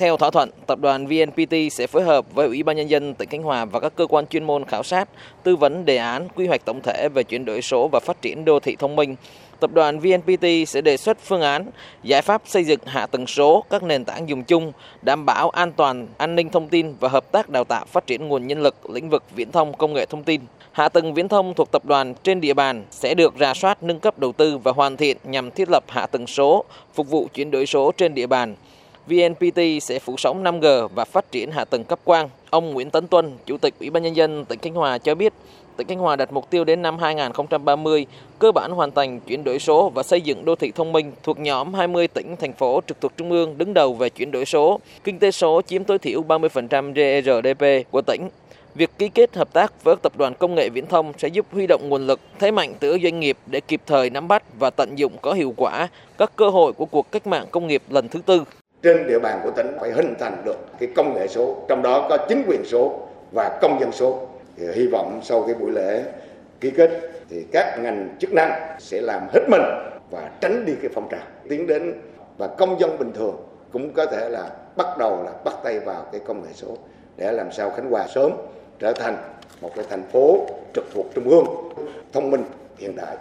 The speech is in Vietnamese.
Theo thỏa thuận, tập đoàn VNPT sẽ phối hợp với Ủy ban Nhân dân tỉnh Khánh Hòa và các cơ quan chuyên môn khảo sát, tư vấn đề án quy hoạch tổng thể về chuyển đổi số và phát triển đô thị thông minh. Tập đoàn VNPT sẽ đề xuất phương án, giải pháp xây dựng hạ tầng số, các nền tảng dùng chung, đảm bảo an toàn, an ninh thông tin và hợp tác đào tạo phát triển nguồn nhân lực lĩnh vực viễn thông công nghệ thông tin. Hạ tầng viễn thông thuộc tập đoàn trên địa bàn sẽ được rà soát nâng cấp đầu tư và hoàn thiện nhằm thiết lập hạ tầng số, phục vụ chuyển đổi số trên địa bàn. VNPT sẽ phủ sóng 5G và phát triển hạ tầng cấp quang. Ông Nguyễn Tấn Tuân, Chủ tịch Ủy ban Nhân dân tỉnh Khánh Hòa cho biết, tỉnh Khánh Hòa đặt mục tiêu đến năm 2030 cơ bản hoàn thành chuyển đổi số và xây dựng đô thị thông minh thuộc nhóm 20 tỉnh, thành phố trực thuộc Trung ương đứng đầu về chuyển đổi số. Kinh tế số chiếm tối thiểu 30% GRDP của tỉnh. Việc ký kết hợp tác với tập đoàn công nghệ viễn thông sẽ giúp huy động nguồn lực, thế mạnh từ doanh nghiệp để kịp thời nắm bắt và tận dụng có hiệu quả các cơ hội của cuộc cách mạng công nghiệp lần thứ tư trên địa bàn của tỉnh phải hình thành được cái công nghệ số, trong đó có chính quyền số và công dân số. Thì hy vọng sau cái buổi lễ ký kết thì các ngành chức năng sẽ làm hết mình và tránh đi cái phong trào. Tiến đến và công dân bình thường cũng có thể là bắt đầu là bắt tay vào cái công nghệ số để làm sao Khánh Hòa sớm trở thành một cái thành phố trực thuộc trung ương thông minh, hiện đại.